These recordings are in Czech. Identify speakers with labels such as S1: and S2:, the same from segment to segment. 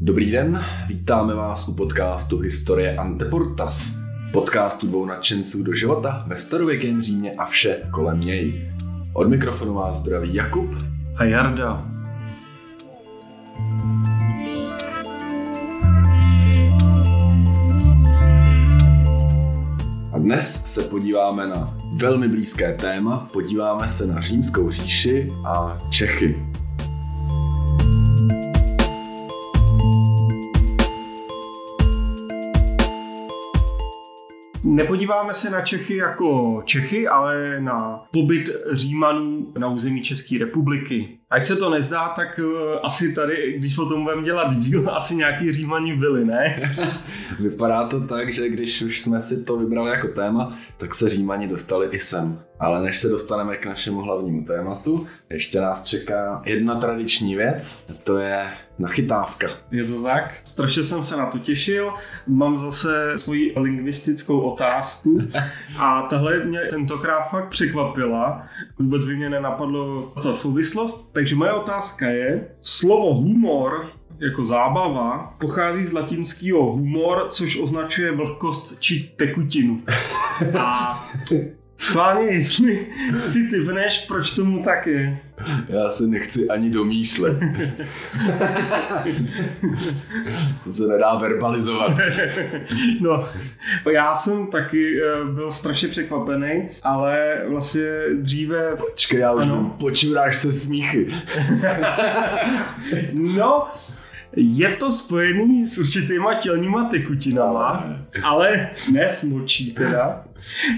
S1: Dobrý den, vítáme vás u podcastu Historie Anteportas. Podcastu dvou nadšenců do života ve starověkém Římě a vše kolem něj. Od mikrofonu vás zdraví Jakub
S2: a Jarda.
S1: A dnes se podíváme na velmi blízké téma, podíváme se na římskou říši a Čechy.
S2: Nepodíváme se na Čechy jako Čechy, ale na pobyt Římanů na území České republiky. Ať se to nezdá, tak uh, asi tady, když o tom budeme dělat díl, asi nějaký Římani byli, ne?
S1: Vypadá to tak, že když už jsme si to vybrali jako téma, tak se Římani dostali i sem. Ale než se dostaneme k našemu hlavnímu tématu, ještě nás čeká jedna tradiční věc, to je nachytávka.
S2: Je to tak? Strašně jsem se na to těšil. Mám zase svoji lingvistickou otázku a tahle mě tentokrát fakt překvapila. Vůbec by mě nenapadlo co souvislost. Takže moje otázka je, slovo humor jako zábava pochází z latinského humor, což označuje vlhkost či tekutinu. A Schválně, jestli si ty vneš, proč tomu tak je.
S1: Já se nechci ani domýšlet. to se nedá verbalizovat.
S2: no, já jsem taky eh, byl strašně překvapený, ale vlastně dříve...
S1: Počkej, já už ano. počuráš se smíchy.
S2: no, je to spojený s určitýma tělníma tekutinama, ale ne s močí teda.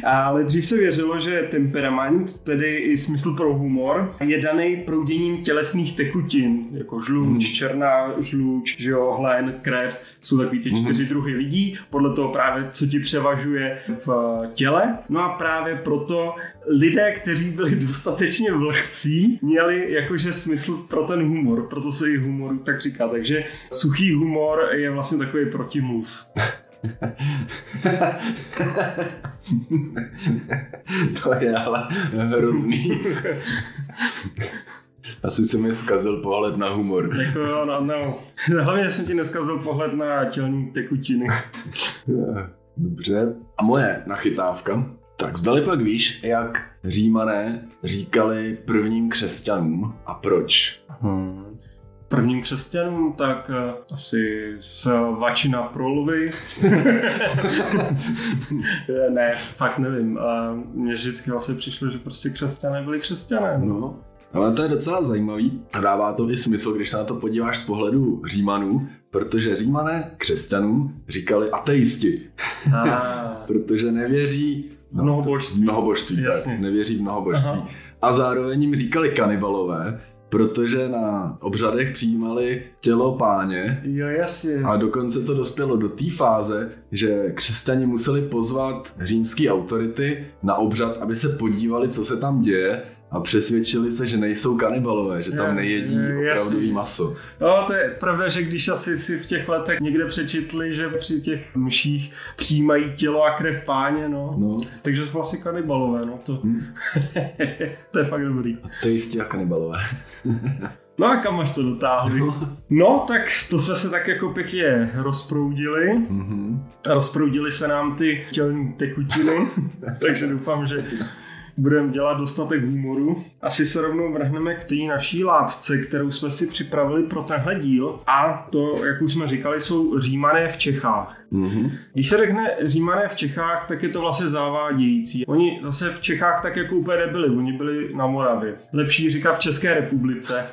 S2: Ale dřív se věřilo, že temperament, tedy i smysl pro humor, je daný prouděním tělesných tekutin, jako žluč, hmm. černá žluč, že jo, hlen, krev, jsou takový ty čtyři hmm. druhy lidí, podle toho právě, co ti převažuje v těle. No a právě proto lidé, kteří byli dostatečně vlhcí, měli jakože smysl pro ten humor, proto se i humoru tak říká. Takže suchý humor je vlastně takový protimluv.
S1: to je ale hrozný. Asi se mi zkazil pohled na humor.
S2: Jako jo, no, no. Hlavně jsem ti neskazil pohled na tělní tekutiny.
S1: Dobře. A moje nachytávka. Tak zdali pak víš, jak římané říkali prvním křesťanům a proč? Hmm
S2: prvním křesťanům, tak uh, asi z Vačina Prolvy. ne, fakt nevím. Uh, mně vždycky vlastně přišlo, že prostě křesťané byli křesťané.
S1: No. Ale to je docela zajímavý a dává to i smysl, když se na to podíváš z pohledu Římanů, protože Římané křesťanům říkali ateisti. protože nevěří
S2: no, mnohobožství.
S1: Mnohobožství, tak, nevěří v mnohobožství. Aha. A zároveň jim říkali kanibalové, protože na obřadech přijímali tělo páně.
S2: Jo, jasně.
S1: A dokonce to dospělo do té fáze, že křesťani museli pozvat římské autority na obřad, aby se podívali, co se tam děje a přesvědčili se, že nejsou kanibalové, že tam nejedí opravdový maso.
S2: No, to je pravda, že když asi si v těch letech někde přečitli, že při těch mších přijímají tělo a krev páně, no. no. Takže jsou vlastně kanibalové, no. To, hmm. to je fakt dobrý.
S1: A to jistě a kanibalové.
S2: No a kam až to dotáhli? No, tak to jsme se tak jako pěkně rozproudili. Mm-hmm. Rozproudili se nám ty tělní tekutiny, takže doufám, že budeme dělat dostatek humoru. Asi se rovnou vrhneme k té naší látce, kterou jsme si připravili pro tenhle díl. A to, jak už jsme říkali, jsou římané v Čechách. Mm-hmm. Když se řekne římané v Čechách, tak je to vlastně zavádějící. Oni zase v Čechách tak jako úplně nebyli, oni byli na Moravě. Lepší říká v České republice.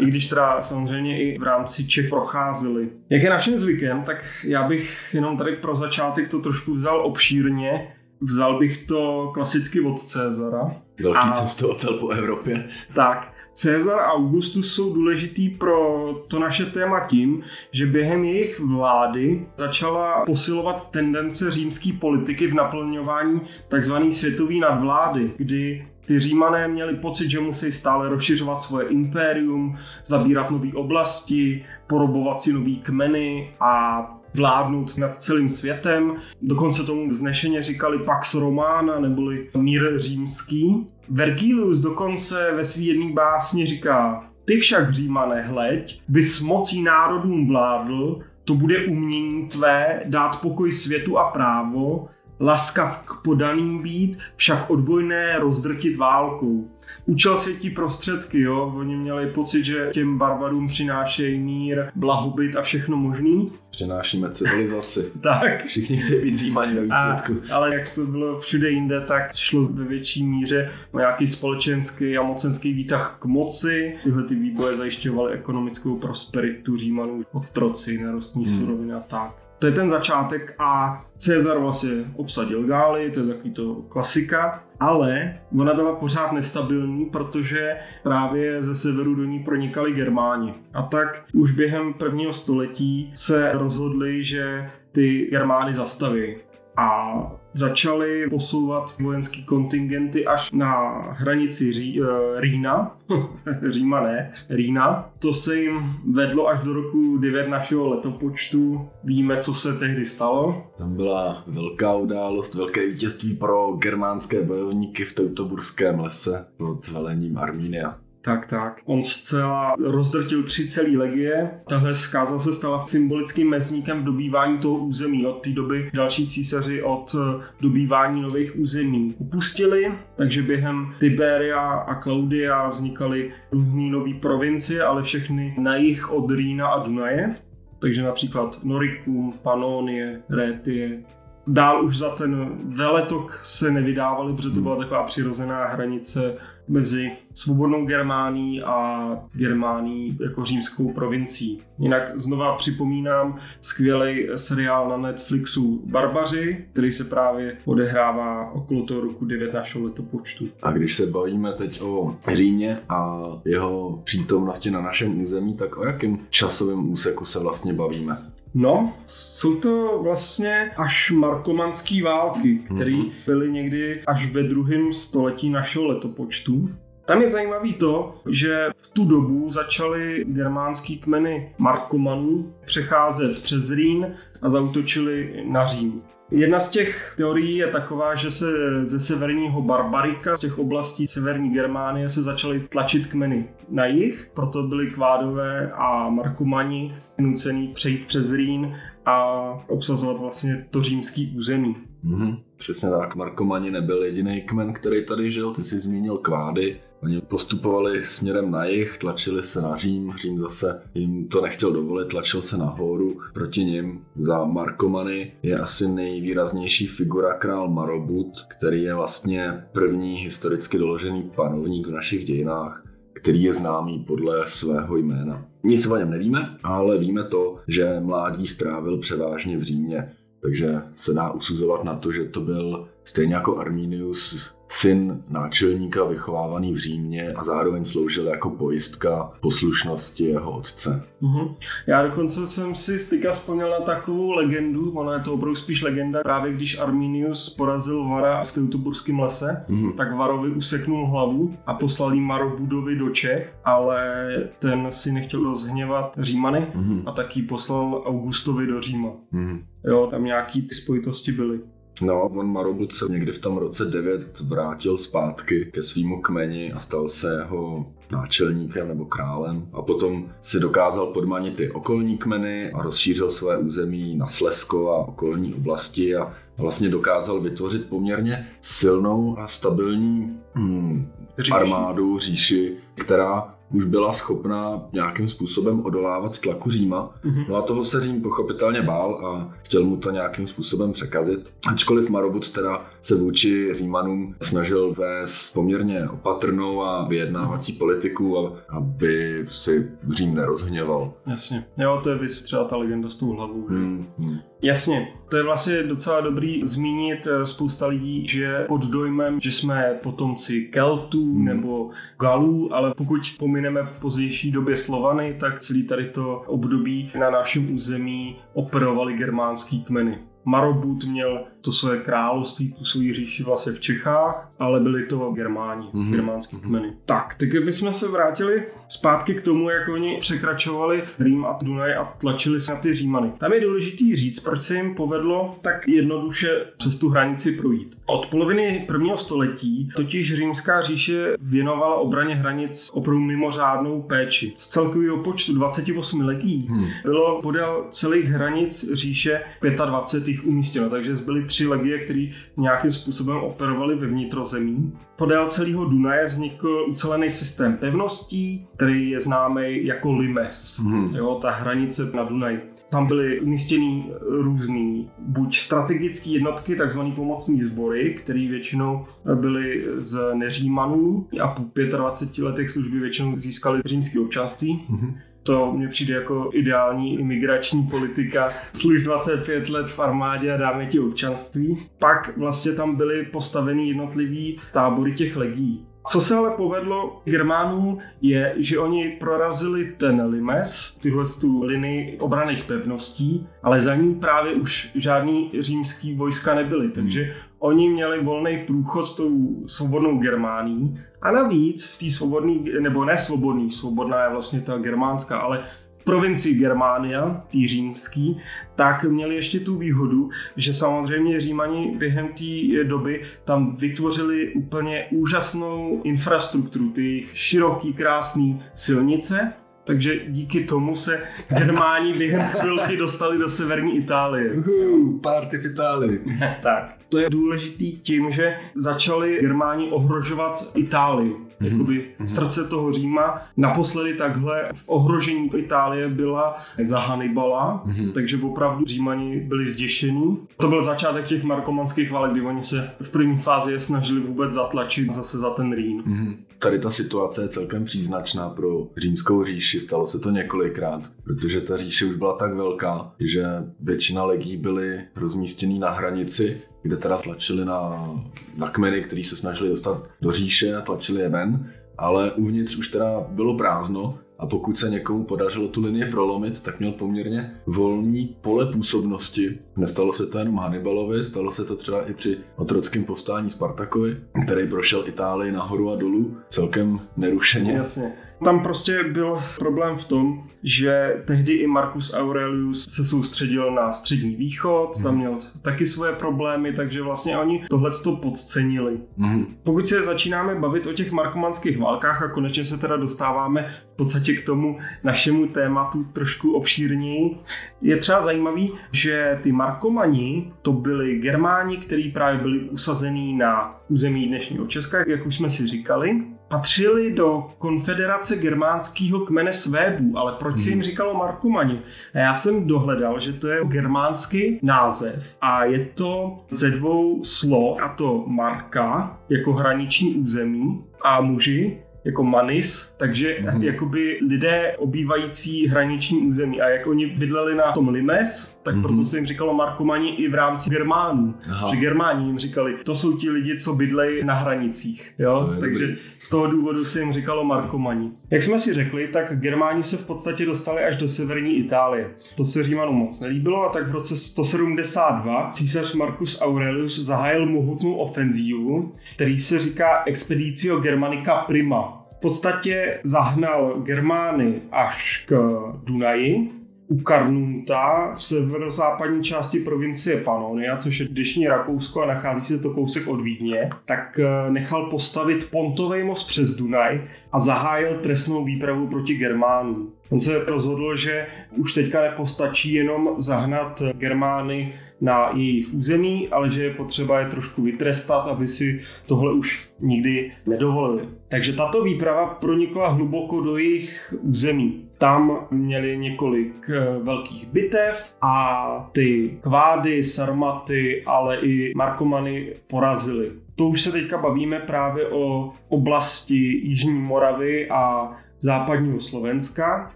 S2: I když teda samozřejmě i v rámci Čech procházeli. Jak je naším zvykem, tak já bych jenom tady pro začátek to trošku vzal obšírně Vzal bych to klasicky od Cezara.
S1: Velký a... cestovatel po Evropě.
S2: Tak, Cezar a Augustus jsou důležitý pro to naše téma tím, že během jejich vlády začala posilovat tendence římské politiky v naplňování tzv. světové nadvlády, kdy ty římané měli pocit, že musí stále rozšiřovat svoje impérium, zabírat nové oblasti, porobovat si nový kmeny a vládnout nad celým světem. Dokonce tomu vznešeně říkali Pax Romana neboli mír římský. Vergilius dokonce ve svý jedné básni říká ty však Římané hleď, by s mocí národům vládl, to bude umění tvé dát pokoj světu a právo, laskav k podaným být, však odbojné rozdrtit válkou. Učil světí prostředky, jo. Oni měli pocit, že těm barbarům přinášejí mír, blahobyt a všechno možný.
S1: Přinášíme civilizaci.
S2: tak.
S1: Všichni chtějí být římani ve výsledku.
S2: A, ale jak to bylo všude jinde, tak šlo ve větší míře o nějaký společenský a mocenský výtah k moci. Tyhle ty výboje zajišťovaly ekonomickou prosperitu Římanů, otroci, nerostní hmm. suroviny a tak. To je ten začátek a Cezar vlastně obsadil Gály, to je takový to klasika, ale ona byla pořád nestabilní, protože právě ze severu do ní pronikali Germáni. A tak už během prvního století se rozhodli, že ty Germány zastaví. A začali posouvat vojenský kontingenty až na hranici Ří, uh, Rýna, Říma ne, Rýna. To se jim vedlo až do roku 9 našeho letopočtu. Víme, co se tehdy stalo.
S1: Tam byla velká událost, velké vítězství pro germánské bojovníky v Teutoburském lese pod velením Armínia.
S2: Tak, tak. On zcela rozdrtil tři celé legie. Tahle zkáza se stala symbolickým mezníkem v dobývání toho území. Od té doby další císaři od eh, dobývání nových území upustili, takže během Tiberia a Claudia vznikaly různé nové provincie, ale všechny na jich od Rýna a Dunaje. Takže například Noricum, Panonie, Rétie, dál už za ten veletok se nevydávali, protože to byla taková přirozená hranice mezi svobodnou Germánií a Germánií jako římskou provincií. Jinak znova připomínám skvělý seriál na Netflixu Barbaři, který se právě odehrává okolo toho roku 9 našeho letopočtu.
S1: A když se bavíme teď o Římě a jeho přítomnosti na našem území, tak o jakém časovém úseku se vlastně bavíme?
S2: No, jsou to vlastně až markomanské války, které mm-hmm. byly někdy až ve druhém století našeho letopočtu. Tam je zajímavý to, že v tu dobu začaly germánský kmeny Markomanů přecházet přes Rýn a zautočili na Řím. Jedna z těch teorií je taková, že se ze severního Barbarika, z těch oblastí severní Germánie se začaly tlačit kmeny na jih, proto byli kvádové a markomani nucený přejít přes Rýn a obsazovat vlastně to římský území.
S1: Mm-hmm. Přesně tak, Markomani nebyl jediný kmen, který tady žil, ty jsi zmínil kvády, Oni postupovali směrem na jih, tlačili se na Řím, Řím zase jim to nechtěl dovolit, tlačil se nahoru proti nim. Za Markomany je asi nejvýraznější figura král Marobut, který je vlastně první historicky doložený panovník v našich dějinách který je známý podle svého jména. Nic o něm nevíme, ale víme to, že mládí strávil převážně v Římě, takže se dá usuzovat na to, že to byl stejně jako Arminius syn náčelníka vychovávaný v Římě a zároveň sloužil jako pojistka poslušnosti jeho otce.
S2: Mm-hmm. Já dokonce jsem si styka vzpomněl na takovou legendu, ona je to opravdu spíš legenda, právě když Arminius porazil Vara v Teutoburském lese, mm-hmm. tak Varovi useknul hlavu a poslal jí Marobudovi do Čech, ale ten si nechtěl rozhněvat Římany mm-hmm. a taky poslal Augustovi do Říma. Mm-hmm. Jo, tam nějaký ty spojitosti byly.
S1: No, on Marobut se někdy v tom roce 9 vrátil zpátky ke svýmu kmeni a stal se jeho náčelníkem nebo králem a potom si dokázal podmanit ty okolní kmeny a rozšířil své území na Slesko a okolní oblasti a vlastně dokázal vytvořit poměrně silnou a stabilní hmm, armádu, říši, která už byla schopná nějakým způsobem odolávat tlaku Říma. Mm-hmm. No a toho se Řím pochopitelně bál a chtěl mu to nějakým způsobem překazit. Ačkoliv Marobut teda se vůči Římanům snažil vést poměrně opatrnou a vyjednávací politiku, aby si Řím nerozhněval.
S2: Jasně. Jo, to je vys třeba ta legenda s tou hlavou. Hmm, hmm. Jasně, to je vlastně docela dobrý zmínit. Eh, spousta lidí, že pod dojmem, že jsme potomci Keltů hmm. nebo Galů, ale pokud pomineme v pozdější době Slovany, tak celý tady to období na našem území operovali germánský kmeny. Marobut měl to své království, tu svoji říši vlastně v Čechách, ale byli to Germáni, mm-hmm. germánský mm-hmm. kmeny. Tak, teď bychom se vrátili zpátky k tomu, jak oni překračovali Rým a Dunaj a tlačili se na ty Římany. Tam je důležitý říct, proč se jim povedlo tak jednoduše přes tu hranici projít. Od poloviny prvního století totiž římská říše věnovala obraně hranic opravdu mimořádnou péči. Z celkového počtu 28 legí hmm. bylo podél celých hranic říše 25 jich umístěno, takže zbyly tři legie, které nějakým způsobem operovaly ve vnitrozemí. Podél celého Dunaje vznikl ucelený systém pevností, který je známý jako Limes, hmm. jo, ta hranice na Dunaji. Tam byly umístěny různý, buď strategické jednotky, takzvané pomocní sbory, které většinou byly z neřímanů a po 25 letech služby většinou získali římské občanství. Mm-hmm. To mně přijde jako ideální imigrační politika. Služ 25 let v armádě a dáme ti občanství. Pak vlastně tam byly postaveny jednotlivý tábory těch legí. Co se ale povedlo Germánům je, že oni prorazili ten limes, tyhle tu linii obraných pevností, ale za ní právě už žádný římský vojska nebyly, takže oni měli volný průchod s tou svobodnou Germánií a navíc v té svobodné, nebo ne svobodný, svobodná je vlastně ta germánská, ale provincii Germánia, tý římský, tak měli ještě tu výhodu, že samozřejmě Římani během té doby tam vytvořili úplně úžasnou infrastrukturu, ty široký, krásný silnice, takže díky tomu se Germáni během chvilky dostali do severní Itálie.
S1: Uhu, party v Itálii.
S2: tak. To je důležitý tím, že začali Germáni ohrožovat Itálii. Mm-hmm. Jakoby mm-hmm. srdce toho Říma. Naposledy takhle v ohrožení Itálie byla za Hannibala, mm-hmm. takže opravdu Římani byli zděšení. To byl začátek těch markomanských válek, kdy oni se v první fázi snažili vůbec zatlačit zase za ten Rýn. Mm-hmm.
S1: Tady ta situace je celkem příznačná pro římskou říši. Stalo se to několikrát, protože ta říše už byla tak velká, že většina legí byly rozmístěny na hranici kde teda tlačili na, na kmeny, který se snažili dostat do říše a tlačili je ven, ale uvnitř už teda bylo prázdno a pokud se někomu podařilo tu linii prolomit, tak měl poměrně volný pole působnosti. Nestalo se to jenom Hannibalovi, stalo se to třeba i při otrockém povstání Spartakovi, který prošel Itálii nahoru a dolů celkem nerušeně.
S2: Jasně. Tam prostě byl problém v tom, že tehdy i Marcus Aurelius se soustředil na střední východ, mm. tam mhm. měl taky svoje problémy, takže vlastně oni tohle to podcenili. Mm. Pokud se začínáme bavit o těch markomanských válkách a konečně se teda dostáváme v podstatě k tomu našemu tématu trošku obšírněji, je třeba zajímavý, že ty markomani to byli germáni, kteří právě byli usazení na území dnešního Česka, jak už jsme si říkali, patřili do konfederace germánského kmene Svébů, ale proč se jim hmm. říkalo Markumani? A já jsem dohledal, že to je germánský název a je to ze dvou slov, a to Marka jako hraniční území a muži jako manis, takže mm-hmm. jakoby lidé obývající hraniční území a jak oni bydleli na tom Limes, tak mm-hmm. proto se jim říkalo Markomani i v rámci Germánů. Aha. Že Germáni jim říkali, to jsou ti lidi, co bydlejí na hranicích. Jo? Takže dobrý. z toho důvodu se jim říkalo Markomani. Jak jsme si řekli, tak Germáni se v podstatě dostali až do severní Itálie. To se Římanům moc nelíbilo a tak v roce 172 císař Marcus Aurelius zahájil mohutnou ofenzívu, který se říká Expedicio Germanica Prima v podstatě zahnal Germány až k Dunaji, u Karnunta v severozápadní části provincie Panonia, což je dnešní Rakousko a nachází se to kousek od Vídně, tak eh, nechal postavit pontový most přes Dunaj a zahájil trestnou výpravu proti Germánům. On se rozhodl, že už teďka nepostačí jenom zahnat Germány na jejich území, ale že je potřeba je trošku vytrestat, aby si tohle už nikdy nedovolili. Takže tato výprava pronikla hluboko do jejich území. Tam měli několik eh, velkých bitev a ty kvády, sarmaty, ale i markomany porazili. To už se teďka bavíme právě o oblasti Jižní Moravy a západního Slovenska.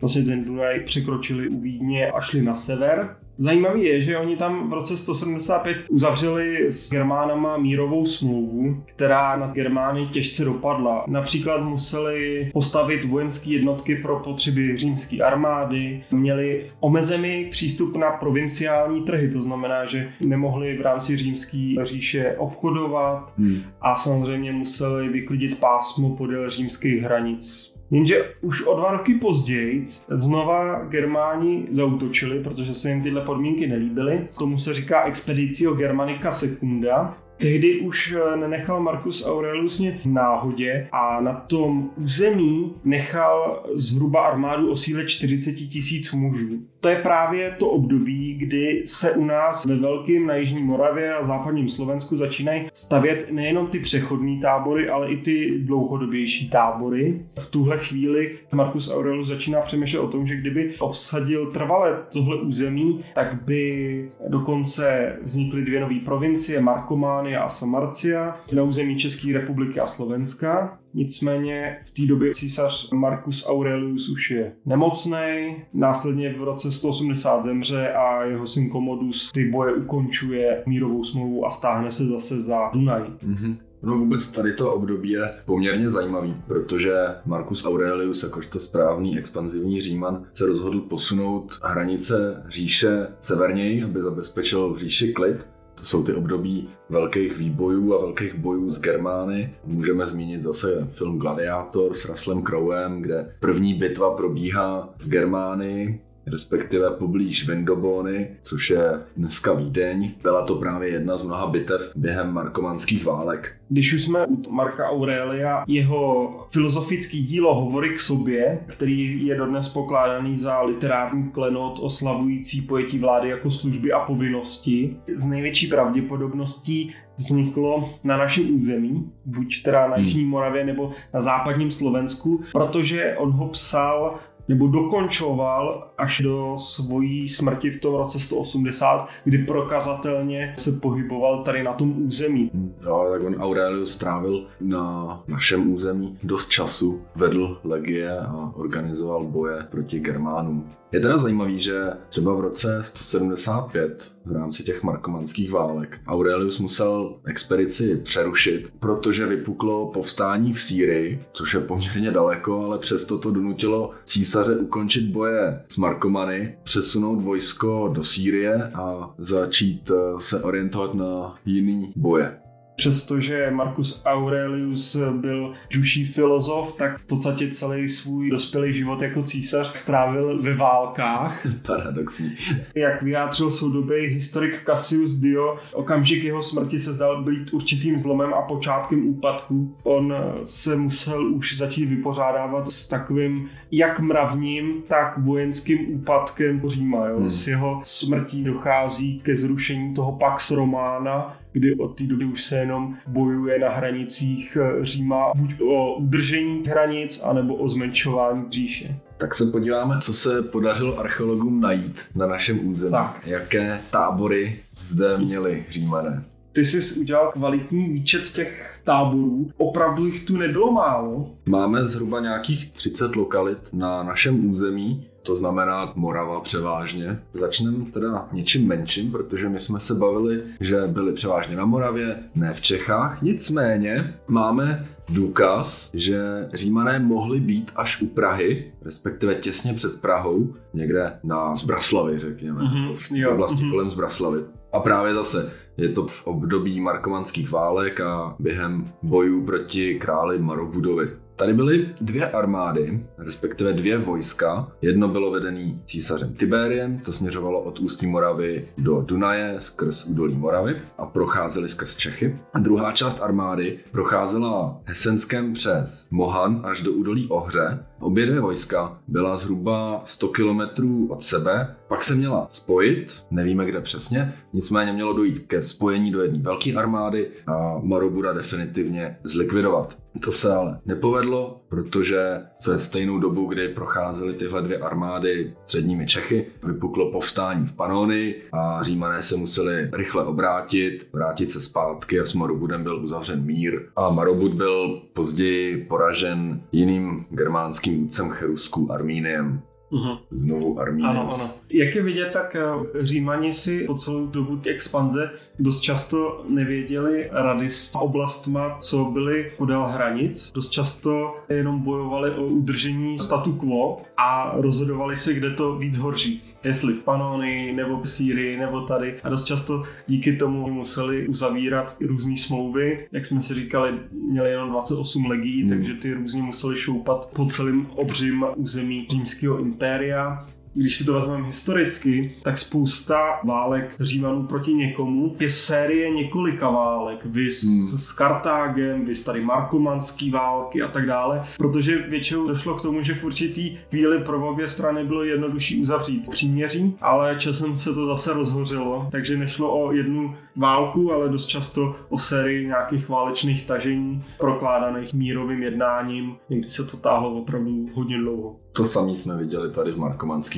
S2: Vlastně ten Dunaj překročili u Vídně a šli na sever. Zajímavé je, že oni tam v roce 175 uzavřeli s Germánama mírovou smlouvu, která na Germány těžce dopadla. Například museli postavit vojenské jednotky pro potřeby římské armády, měli omezený přístup na provinciální trhy, to znamená, že nemohli v rámci římské říše obchodovat hmm. a samozřejmě museli vyklidit pásmo podél římských hranic. Jenže už o dva roky později znova Germáni zautočili, protože se jim tyhle podmínky nelíbily. Tomu se říká Expedicio Germanica Secunda Tehdy už eh, nenechal Marcus Aurelius nic náhodě a na tom území nechal zhruba armádu o síle 40 tisíc mužů. To je právě to období, kdy se u nás ve Velkém na Jižní Moravě a západním Slovensku začínají stavět nejenom ty přechodní tábory, ale i ty dlouhodobější tábory. V tuhle chvíli Marcus Aurelius začíná přemýšlet o tom, že kdyby obsadil trvale tohle území, tak by dokonce vznikly dvě nové provincie, Markomán Germánie a Samarcia na území České republiky a Slovenska. Nicméně v té době císař Marcus Aurelius už je nemocný, následně v roce 180 zemře a jeho syn Commodus ty boje ukončuje mírovou smlouvu a stáhne se zase za Dunaj. Mm-hmm.
S1: No vůbec tady to období je poměrně zajímavý, protože Marcus Aurelius, jakožto správný expanzivní říman, se rozhodl posunout hranice říše severněji, aby zabezpečil v říši klid to jsou ty období velkých výbojů a velkých bojů s Germány. Můžeme zmínit zase film Gladiátor s Russellem Crowem, kde první bitva probíhá v Germánii, respektive poblíž Vendobony, což je dneska Vídeň. Byla to právě jedna z mnoha bitev během markovanských válek.
S2: Když už jsme u Marka Aurelia, jeho filozofický dílo Hovory k sobě, který je dodnes pokládaný za literární klenot oslavující pojetí vlády jako služby a povinnosti, z největší pravděpodobností vzniklo na našem území, buď teda na. Jižní Moravě nebo na západním Slovensku, protože on ho psal nebo dokončoval až do svojí smrti v tom roce 180, kdy prokazatelně se pohyboval tady na tom území.
S1: Jo, tak on Aurelius strávil na našem území dost času, vedl legie a organizoval boje proti Germánům. Je teda zajímavý, že třeba v roce 175 v rámci těch markomanských válek Aurelius musel expedici přerušit, protože vypuklo povstání v Sýrii, což je poměrně daleko, ale přesto to donutilo císaře ukončit boje s Markomany, přesunout vojsko do Sýrie a začít eh, se orientovat na jiný boje.
S2: Přestože Marcus Aurelius byl duší filozof, tak v podstatě celý svůj dospělý život jako císař strávil ve válkách.
S1: Paradoxní.
S2: Jak vyjádřil soudobý historik Cassius Dio, okamžik jeho smrti se zdal být určitým zlomem a počátkem úpadku. On se musel už začít vypořádávat s takovým jak mravním, tak vojenským úpadkem Říma. Jo? Hmm. S jeho smrtí dochází ke zrušení toho Pax Romana, kdy od té doby už se jenom bojuje na hranicích eh, Říma buď o udržení hranic, anebo o zmenšování říše.
S1: Tak se podíváme, co se podařilo archeologům najít na našem území. Tak. Jaké tábory zde měli Římané.
S2: Ty jsi udělal kvalitní výčet těch táborů. Opravdu jich tu nebylo málo.
S1: Máme zhruba nějakých 30 lokalit na našem území, to znamená Morava převážně. Začneme teda něčím menším, protože my jsme se bavili, že byli převážně na Moravě, ne v Čechách. Nicméně máme důkaz, že Římané mohli být až u Prahy, respektive těsně před Prahou, někde na Zbraslavy, řekněme, mm-hmm, v oblasti mm-hmm. kolem Zbraslavy. A právě zase je to v období markovanských válek a během bojů proti králi Marobudovi. Tady byly dvě armády, respektive dvě vojska. Jedno bylo vedené císařem Tiberiem, to směřovalo od ústí Moravy do Dunaje skrz údolí Moravy a procházeli skrz Čechy. A druhá část armády procházela Hesenskem přes Mohan až do údolí Ohře. Obě dvě vojska byla zhruba 100 kilometrů od sebe, pak se měla spojit, nevíme kde přesně, nicméně mělo dojít ke spojení do jedné velké armády a Marobura definitivně zlikvidovat. To se ale nepovedlo, protože ve stejnou dobu, kdy procházely tyhle dvě armády předními Čechy, vypuklo povstání v Panony a římané se museli rychle obrátit, vrátit se zpátky a s Marobudem byl uzavřen mír a Marobud byl později poražen jiným germánským vůdcem Cherusku Armíniem. uh-huh. znovu Arminius. Ano, ano.
S2: Jak je vidět, tak eh, Římani si po celou dobu ty expanze dost často nevěděli rady s oblastma, co byly podél hranic. Dost často jenom bojovali o udržení statu quo a rozhodovali se, kde to víc hoří. Jestli v Panony, nebo v Sýrii, nebo tady. A dost často díky tomu museli uzavírat různé smlouvy. Jak jsme si říkali, měli jenom 28 legií, hmm. takže ty různě museli šoupat po celém obřím území římského impéria když si to vezmeme historicky, tak spousta válek Římanů proti někomu je série několika válek. Vys hmm. s Kartágem, vys tady Markomanský války a tak dále, protože většinou došlo k tomu, že v určitý chvíli pro obě strany bylo jednodušší uzavřít příměří, ale časem se to zase rozhořelo, takže nešlo o jednu válku, ale dost často o sérii nějakých válečných tažení prokládaných mírovým jednáním. Někdy se to táhlo opravdu hodně dlouho.
S1: To samý jsme viděli tady v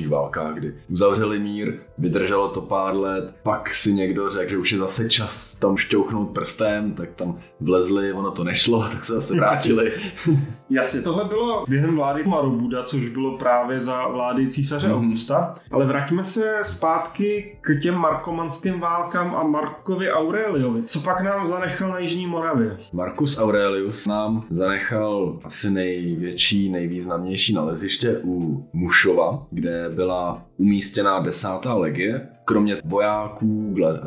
S1: markomanských válkách, kdy uzavřeli mír, vydrželo to pár let, pak si někdo řekl, že už je zase čas tam šťouchnout prstem, tak tam vlezli, ono to nešlo, tak se zase vrátili.
S2: Jasně, tohle bylo během vlády Marobuda, což bylo právě za vlády císaře mm-hmm. Augusta, ale vrátíme se zpátky k těm markomanským válkám a Markovi Aureliovi. Co pak nám zanechal na Jižní Moravě?
S1: Marcus Aurelius nám zanechal asi největší, nejvýznamnější naleziště u Mušova, kde byla umístěná desátá legie. Kromě vojáků, glad,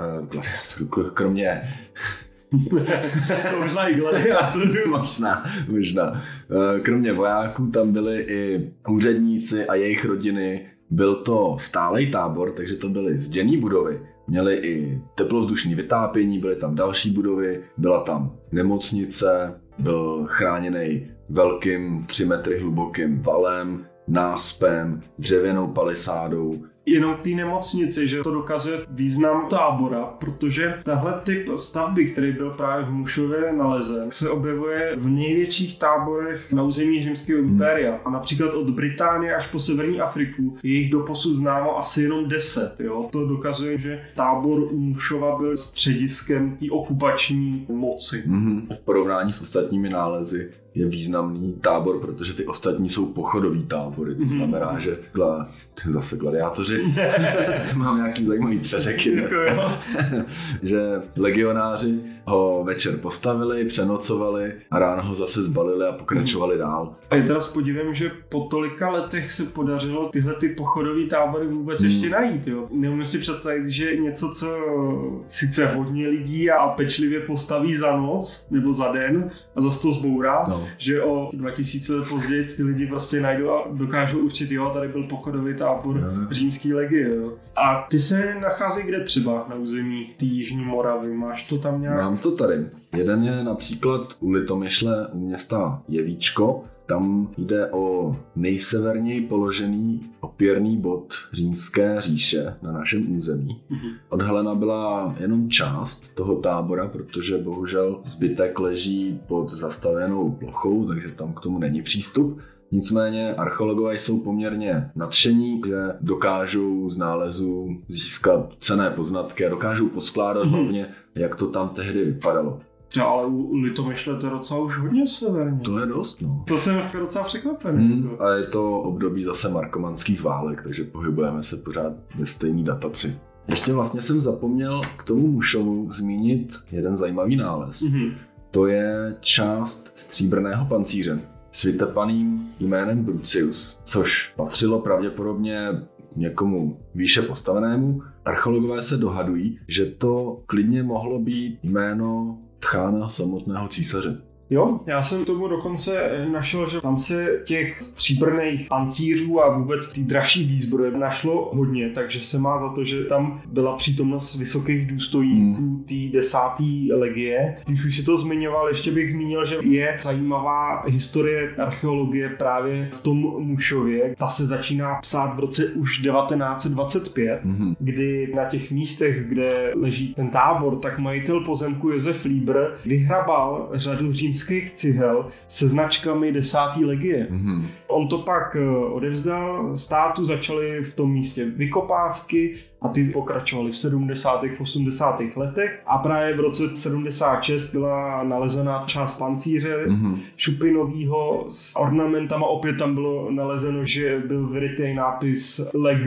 S1: kromě
S2: možná i gladiátorů.
S1: možná, možná. Eh, kromě vojáků tam byli i úředníci a jejich rodiny. Byl to stálej tábor, takže to byly zděný budovy. Měli i teplovzdušní vytápění, byly tam další budovy, byla tam nemocnice, byl chráněný velkým 3 metry hlubokým valem, náspem, dřevěnou palisádou
S2: jenom k té nemocnici, že to dokazuje význam tábora, protože tahle typ stavby, který byl právě v Mušově nalezen, se objevuje v největších táborech na území Římského hmm. impéria. A například od Británie až po severní Afriku je jich doposud známo asi jenom 10. Jo? To dokazuje, že tábor u Mušova byl střediskem té okupační moci.
S1: Mm-hmm. V porovnání s ostatními nálezy je významný tábor, protože ty ostatní jsou pochodový tábory. To mhm. znamená, že gla, zase gladiátoři, mám nějaký zajímavý přeřeky dneska, že legionáři ho večer postavili, přenocovali a ráno ho zase zbalili a pokračovali dál.
S2: A je teda s podívem, že po tolika letech se podařilo tyhle ty pochodové tábory vůbec hmm. ještě najít. Jo. Neumím si představit, že něco, co sice hodně lidí a pečlivě postaví za noc nebo za den a zase to zbourá, no. že o 2000 let později ty lidi prostě najdou a dokážou určit, jo, tady byl pochodový tábor no. římský legie. Jo. A ty se nachází kde třeba na území té Jižní Moravy? Máš to tam nějak?
S1: Mám to tady. Jeden je například u Litomyšle u města Jevíčko. Tam jde o nejseverněji položený opěrný bod římské říše na našem území. Mm-hmm. Odhalena byla jenom část toho tábora, protože bohužel zbytek leží pod zastavenou plochou, takže tam k tomu není přístup. Nicméně archeologové jsou poměrně nadšení, že dokážou z nálezu získat cené poznatky a dokážou poskládat mm-hmm. hlavně, jak to tam tehdy vypadalo.
S2: Ja, ale u Litomyšle to je docela už hodně severně.
S1: To je dost, no.
S2: To jsem docela překvapený. Hmm,
S1: a je to období zase markomanských válek, takže pohybujeme se pořád ve stejné dataci. Ještě vlastně jsem zapomněl k tomu Mušovu zmínit jeden zajímavý nález. Mm-hmm. To je část stříbrného pancíře s vytepaným jménem Brucius, což patřilo pravděpodobně někomu výše postavenému. Archeologové se dohadují, že to klidně mohlo být jméno tchána samotného císaře.
S2: Jo, já jsem tomu dokonce našel, že tam se těch stříbrných pancířů a vůbec ty dražší výzbroje našlo hodně, takže se má za to, že tam byla přítomnost vysokých důstojníků hmm. té desáté legie. Když už si to zmiňoval, ještě bych zmínil, že je zajímavá historie archeologie právě v tom Mušově. Ta se začíná psát v roce už 1925, hmm. kdy na těch místech, kde leží ten tábor, tak majitel pozemku Josef Lieber vyhrabal řadu římských římských cihel se značkami desátý legie. Mm-hmm. On to pak eh, odevzdal státu, začaly v tom místě vykopávky, a ty pokračovaly v 70. v 80. letech a právě v roce 76 byla nalezena část pancíře mm-hmm. šupinovýho s ornamentama, opět tam bylo nalezeno, že byl vyrytý nápis Leg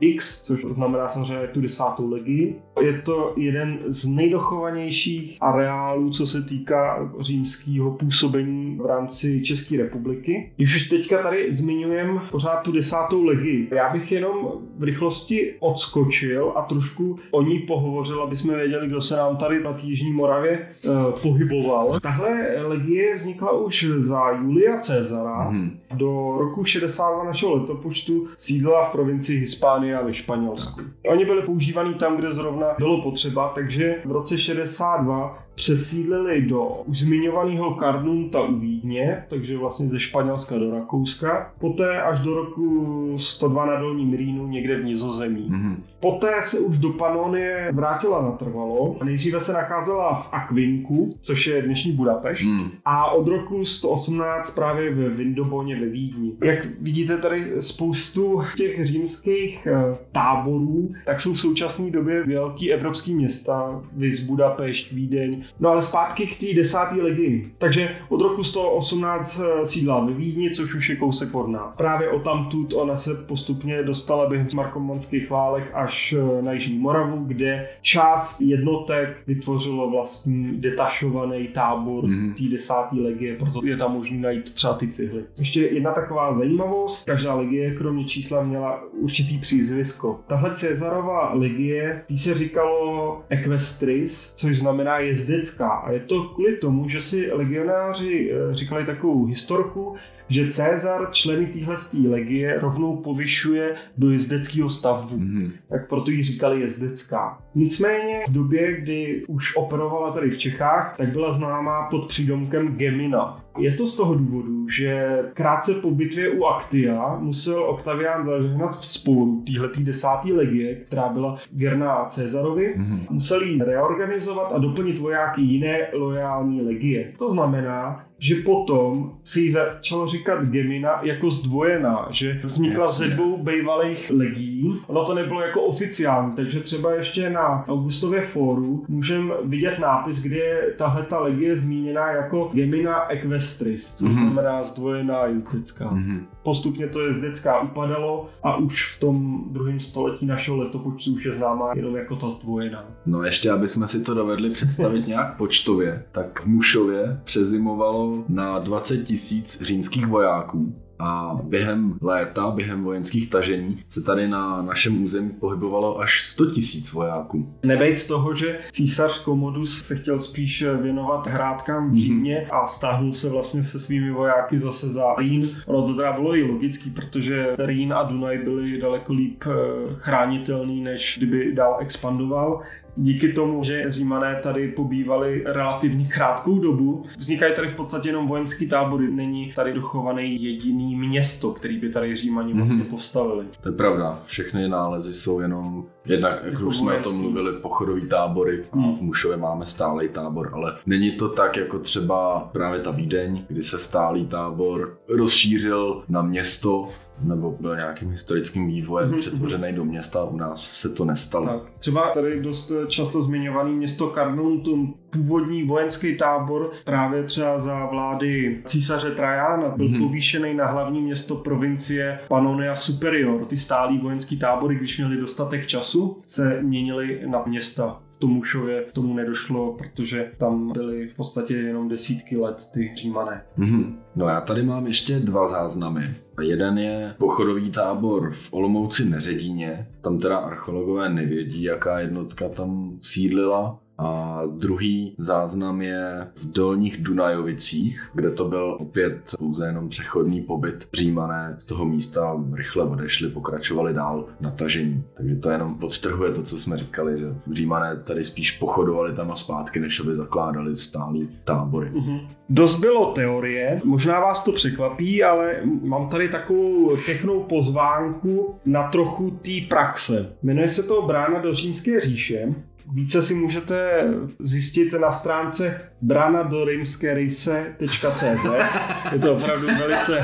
S2: X, což znamená samozřejmě tu desátou legii. Je to jeden z nejdochovanějších areálů, co se týká římského působení v rámci České republiky. Když už teďka tady zmiňujem pořád tu desátou legii, já bych jenom v rychlosti odskočil a trošku o ní pohovořil, aby jsme věděli, kdo se nám tady na Jižní Moravě uh, pohyboval. Tahle legie vznikla už za Julia Cezara. Hmm. Do roku 62 našeho letopočtu sídla v provincii Hispánie a ve Španělsku. Oni byli používaný tam, kde zrovna bylo potřeba, takže v roce 62 přesídlili do už zmiňovaného Karnunta u Vídně, takže vlastně ze Španělska do Rakouska, poté až do roku 102 na Dolním Rýnu někde v Nizozemí. Mm-hmm. Poté se už do Panonie vrátila natrvalo. Nejdříve se nacházela v Akvinku, což je dnešní Budapešť, mm. a od roku 118 právě ve Vindoboně ve Vídni. Jak vidíte tady spoustu těch římských eh, táborů, tak jsou v současné době velký evropský města, Vys Budapešť, Vídeň, No ale zpátky k té desáté legii. Takže od roku 118 eh, sídla ve Vídni, což už je kousek od nás. Právě o tamtud ona se postupně dostala během markomanských válek až eh, na Jižní Moravu, kde část jednotek vytvořilo vlastní detašovaný tábor mm-hmm. té desáté legie, proto je tam možné najít třeba ty cihly. Ještě jedna taková zajímavost, každá legie kromě čísla měla určitý přízvisko. Tahle Cezarova legie, tý se říkalo Equestris, což znamená jezdy vědecká. A je to kvůli tomu, že si legionáři eh, říkali takovou historku, že Cezar členy téhle legie rovnou povyšuje do jezdeckého stavbu. Mm-hmm. Tak proto ji říkali jezdecká. Nicméně v době, kdy už operovala tady v Čechách, tak byla známá pod přídomkem Gemina. Je to z toho důvodu, že krátce po bitvě u Aktia musel Octavian zažehnat vzpouru téhletý desátý legie, která byla věrná Cezarovi. Mm-hmm. Musel ji reorganizovat a doplnit vojáky jiné lojální legie. To znamená, že potom si jí začalo říkat Gemina jako zdvojená, že vznikla ze dvou bývalých legí. Ono to nebylo jako oficiální, takže třeba ještě na Augustově fóru můžeme vidět nápis, kde je tahle ta legie zmíněná jako Gemina Equestris, což mm-hmm. znamená zdvojená jezdecká. Mm-hmm. Postupně to jezdecká upadalo a už v tom druhém století našeho letopočtu už je známá jenom jako ta zdvojená.
S1: No ještě, aby jsme si to dovedli představit nějak počtově, tak v Mušově přezimovalo na 20 tisíc římských vojáků a během léta, během vojenských tažení se tady na našem území pohybovalo až 100 tisíc vojáků.
S2: Nebejt z toho, že císař Komodus se chtěl spíš věnovat hrádkám v Římě mm-hmm. a stáhnul se vlastně se svými vojáky zase za Rýn. Ono to teda bylo i logický, protože Rýn a Dunaj byly daleko líp eh, chránitelný, než kdyby dál expandoval díky tomu, že Římané tady pobývali relativně krátkou dobu, vznikají tady v podstatě jenom vojenský tábory. Není tady dochovaný jediný město, který by tady Římani vlastně mm-hmm. postavili.
S1: To je pravda. Všechny nálezy jsou jenom Jednak, jak jako už jsme o tom mluvili, pochodový tábory a hmm. v Mušově máme stálý tábor, ale není to tak jako třeba právě ta Vídeň, kdy se stálý tábor rozšířil na město nebo byl nějakým historickým vývojem mm-hmm. přetvořený do města, u nás se to nestalo. Tak.
S2: Třeba tady dost často zmiňovaný město Carnuntum, původní vojenský tábor právě třeba za vlády císaře Trajana byl mm-hmm. povýšený na hlavní město provincie Pannonia Superior. Ty stálí vojenský tábory, když měli dostatek času, se měnili na města Tomušově tomu nedošlo, protože tam byly v podstatě jenom desítky let ty římané.
S1: Mm-hmm. No já tady mám ještě dva záznamy. Jeden je pochodový tábor v Olomouci Neředíně. Tam teda archeologové nevědí, jaká jednotka tam sídlila. A druhý záznam je v Dolních Dunajovicích, kde to byl opět pouze jenom přechodný pobyt. Římané z toho místa rychle odešli, pokračovali dál na tažení. Takže to jenom podtrhuje to, co jsme říkali, že Římané tady spíš pochodovali tam a zpátky, než aby zakládali stálý tábory. Mm-hmm.
S2: Dost bylo teorie, možná vás to překvapí, ale mám tady takovou pěknou pozvánku na trochu té praxe. Jmenuje se to Brána do Římské říše Více si můžete zjistit na stránce brana do rejse.cz. Je to opravdu velice,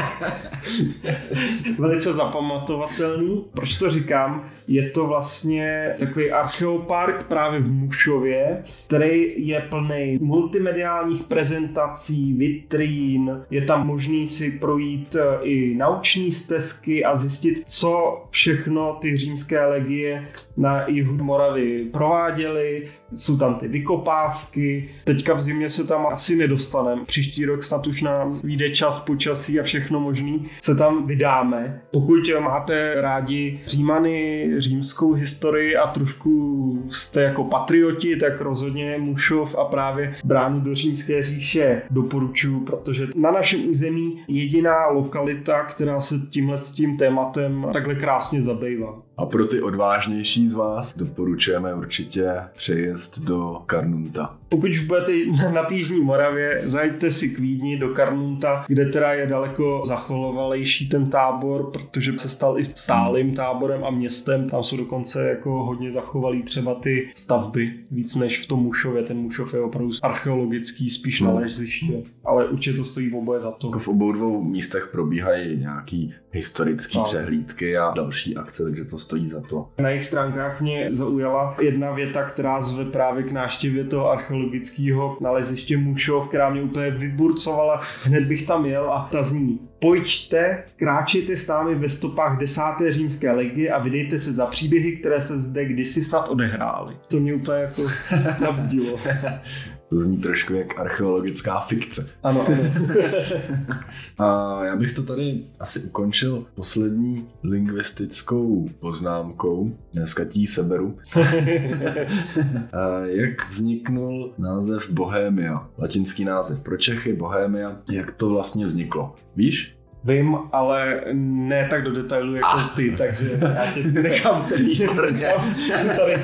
S2: velice zapamatovatelný. Proč to říkám? Je to vlastně takový archeopark právě v Mušově, který je plný multimediálních prezentací, vitrín, je tam možný si projít eh, i nauční stezky a zjistit, co všechno ty římské legie na jihu Moravy prováděly, really jsou tam ty vykopávky, teďka v zimě se tam asi nedostaneme, příští rok snad už nám vyjde čas, počasí a všechno možný, se tam vydáme. Pokud máte rádi Římany, římskou historii a trošku jste jako patrioti, tak rozhodně Mušov a právě bránu do římské říše doporučuji, protože na našem území jediná lokalita, která se tímhle s tím tématem takhle krásně zabývá.
S1: A pro ty odvážnější z vás doporučujeme určitě přejezd do Karnunta.
S2: Pokud už budete na té Jižní Moravě, zajďte si k Vídni do Karnunta, kde teda je daleko zachovalejší ten tábor, protože se stal i stálým táborem a městem. Tam jsou dokonce jako hodně zachovalý třeba ty stavby, víc než v tom Mušově. Ten Mušov je opravdu archeologický, spíš hmm. naleziště. Ale určitě to stojí v oboje za to.
S1: Jako v obou dvou místech probíhají nějaký historické přehlídky a další akce, takže to stojí za to.
S2: Na jejich stránkách mě zaujala jedna věta, která zve právě k náštěvě toho archeologického naleziště Mušov, která mě úplně vyburcovala. Hned bych tam jel a ta zní Pojďte, kráčejte s námi ve stopách desáté římské legie a vydejte se za příběhy, které se zde kdysi snad odehrály. To mě úplně jako nabudilo.
S1: To zní trošku jak archeologická fikce.
S2: Ano, ano.
S1: A já bych to tady asi ukončil poslední lingvistickou poznámkou. Dneska tí seberu. A jak vzniknul název Bohémia? Latinský název pro Čechy, Bohémia. Jak to vlastně vzniklo? Víš?
S2: Vím, ale ne tak do detailu jako ah. ty, takže já tě nechám
S1: tady.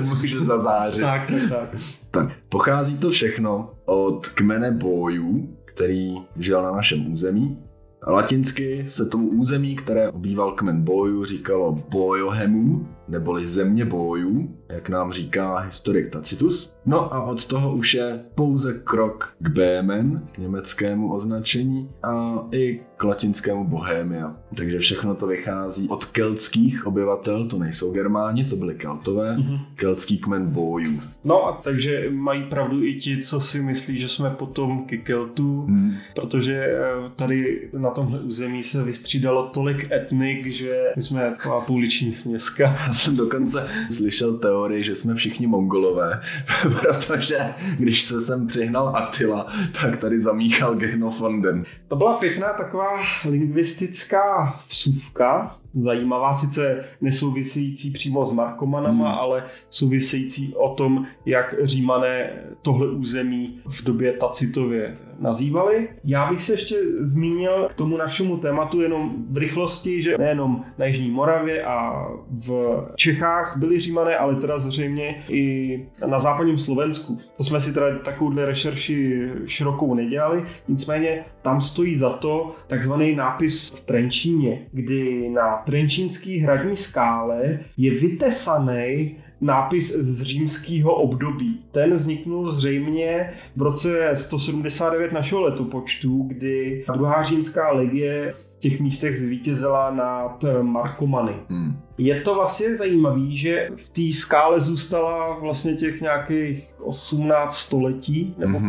S1: Můžu zazářit.
S2: Tak, tak, tak.
S1: Tak, pochází to všechno od kmene bojů, který žil na našem území. Latinsky se tomu území, které obýval kmen bojů, říkalo Bojohemu, neboli země bojů, jak nám říká historik Tacitus. No a od toho už je pouze krok k Bémen, k německému označení, a i k latinskému Bohémia. Takže všechno to vychází od keltských obyvatel, to nejsou Germáni, to byli Keltové, mm-hmm. keltský kmen bojů.
S2: No a takže mají pravdu i ti, co si myslí, že jsme potomky Keltů, mm. protože eh, tady na tomhle území se vystřídalo tolik etnik, že my jsme taková pouliční směska.
S1: Já jsem dokonce slyšel teorii, že jsme všichni mongolové, protože když se sem přihnal Attila, tak tady zamíchal Genofonden.
S2: To byla pěkná taková lingvistická vsuvka, zajímavá, sice nesouvisející přímo s Markomanama, hmm. ale související o tom, jak římané tohle území v době Tacitově nazývali. Já bych se ještě zmínil k tomu našemu tématu jenom v rychlosti, že nejenom na Jižní Moravě a v Čechách byli římané, ale teda zřejmě i na západním Slovensku. To jsme si teda takovouhle rešerši širokou nedělali, nicméně tam stojí za to takzvaný nápis v Trenčíně, kdy na Trenčínský hradní skále je vytesaný nápis z římského období. Ten vzniknul zřejmě v roce 179 našeho letopočtu, kdy druhá římská legie v těch místech zvítězila nad Markomany. Hmm. Je to vlastně zajímavé, že v té skále zůstala vlastně těch nějakých 18 století nebo mm-hmm.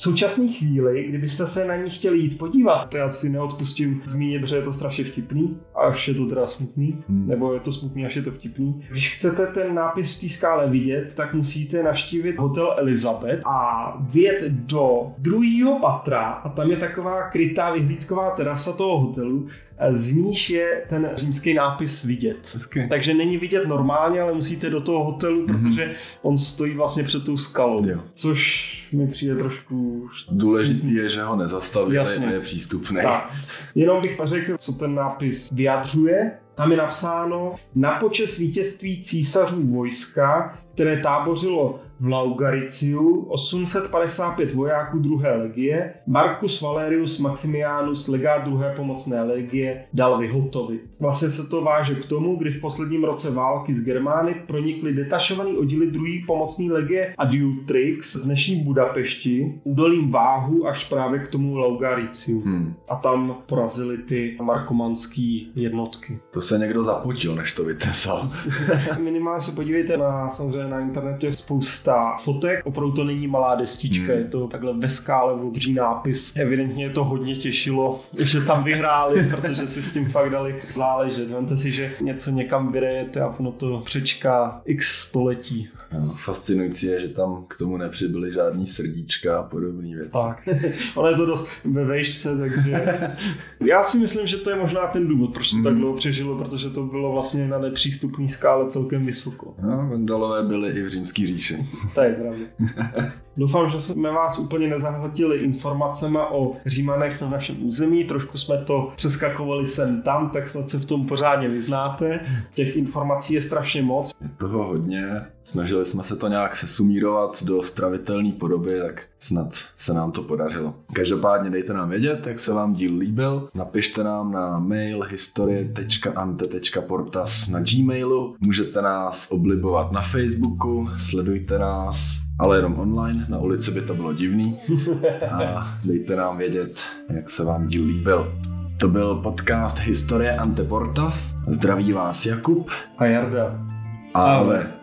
S2: V současné chvíli, kdybyste se na ní chtěli jít podívat, to já si neodpustím zmínit, že je to strašně vtipný, až je to teda smutný, hmm. nebo je to smutný, až je to vtipný. Když chcete ten nápis v té skále vidět, tak musíte naštívit hotel Elizabeth a vjet do druhého patra a tam je taková krytá vyhlídková terasa toho hotelu z níž je ten římský nápis vidět.
S1: Hezky.
S2: Takže není vidět normálně, ale musíte do toho hotelu, mm-hmm. protože on stojí vlastně před tou skalou. Jo. Což mi přijde trošku...
S1: Důležitý je, že ho nezastavili Jasně. a je přístupný.
S2: Tak. Jenom bych řekl, co ten nápis vyjadřuje. Tam je napsáno na počest vítězství císařů vojska, které tábořilo v Laugariciu 855 vojáků druhé legie, Marcus Valerius Maximianus, legát druhé pomocné legie, dal vyhotovit. Vlastně se to váže k tomu, kdy v posledním roce války s Germány pronikly detašovaný oddíly druhé pomocné legie Adiutrix v dnešní Budapešti údolím váhu až právě k tomu Laugariciu. Hmm. A tam porazili ty markomanské jednotky.
S1: To se někdo zapotil, než to vytesal.
S2: Minimálně se podívejte na, samozřejmě na internetu je spousta fotek, opravdu to není malá destička, hmm. je to takhle ve skále obří nápis. Evidentně to hodně těšilo, že tam vyhráli, protože si s tím fakt dali záležet. Vemte si, že něco někam vyrejete a ono to přečká x století.
S1: No, fascinující je, že tam k tomu nepřibyly žádný srdíčka a podobné věci.
S2: Tak, ale je to dost ve vejšce, takže já si myslím, že to je možná ten důvod, proč se mm. tak hmm. dlouho přežilo, protože to bylo vlastně na nepřístupné skále celkem vysoko.
S1: No, Vandalové byli i v římský říši.
S2: To je pravda. Doufám, že jsme vás úplně nezahltili informacemi o Římanech na našem území. Trošku jsme to přeskakovali sem tam, tak snad se v tom pořádně vyznáte. Těch informací je strašně moc.
S1: Je toho hodně. Snažili jsme se to nějak sesumírovat do stravitelné podoby, tak snad se nám to podařilo. Každopádně dejte nám vědět, jak se vám díl líbil. Napište nám na mail historie.ante.portas na gmailu. Můžete nás oblibovat na Facebooku, sledujte nás ale jenom online, na ulici by to bylo divný. A dejte nám vědět, jak se vám díl líbil. To byl podcast Historie Anteportas. Zdraví vás Jakub
S2: a Jarda.
S1: Ale.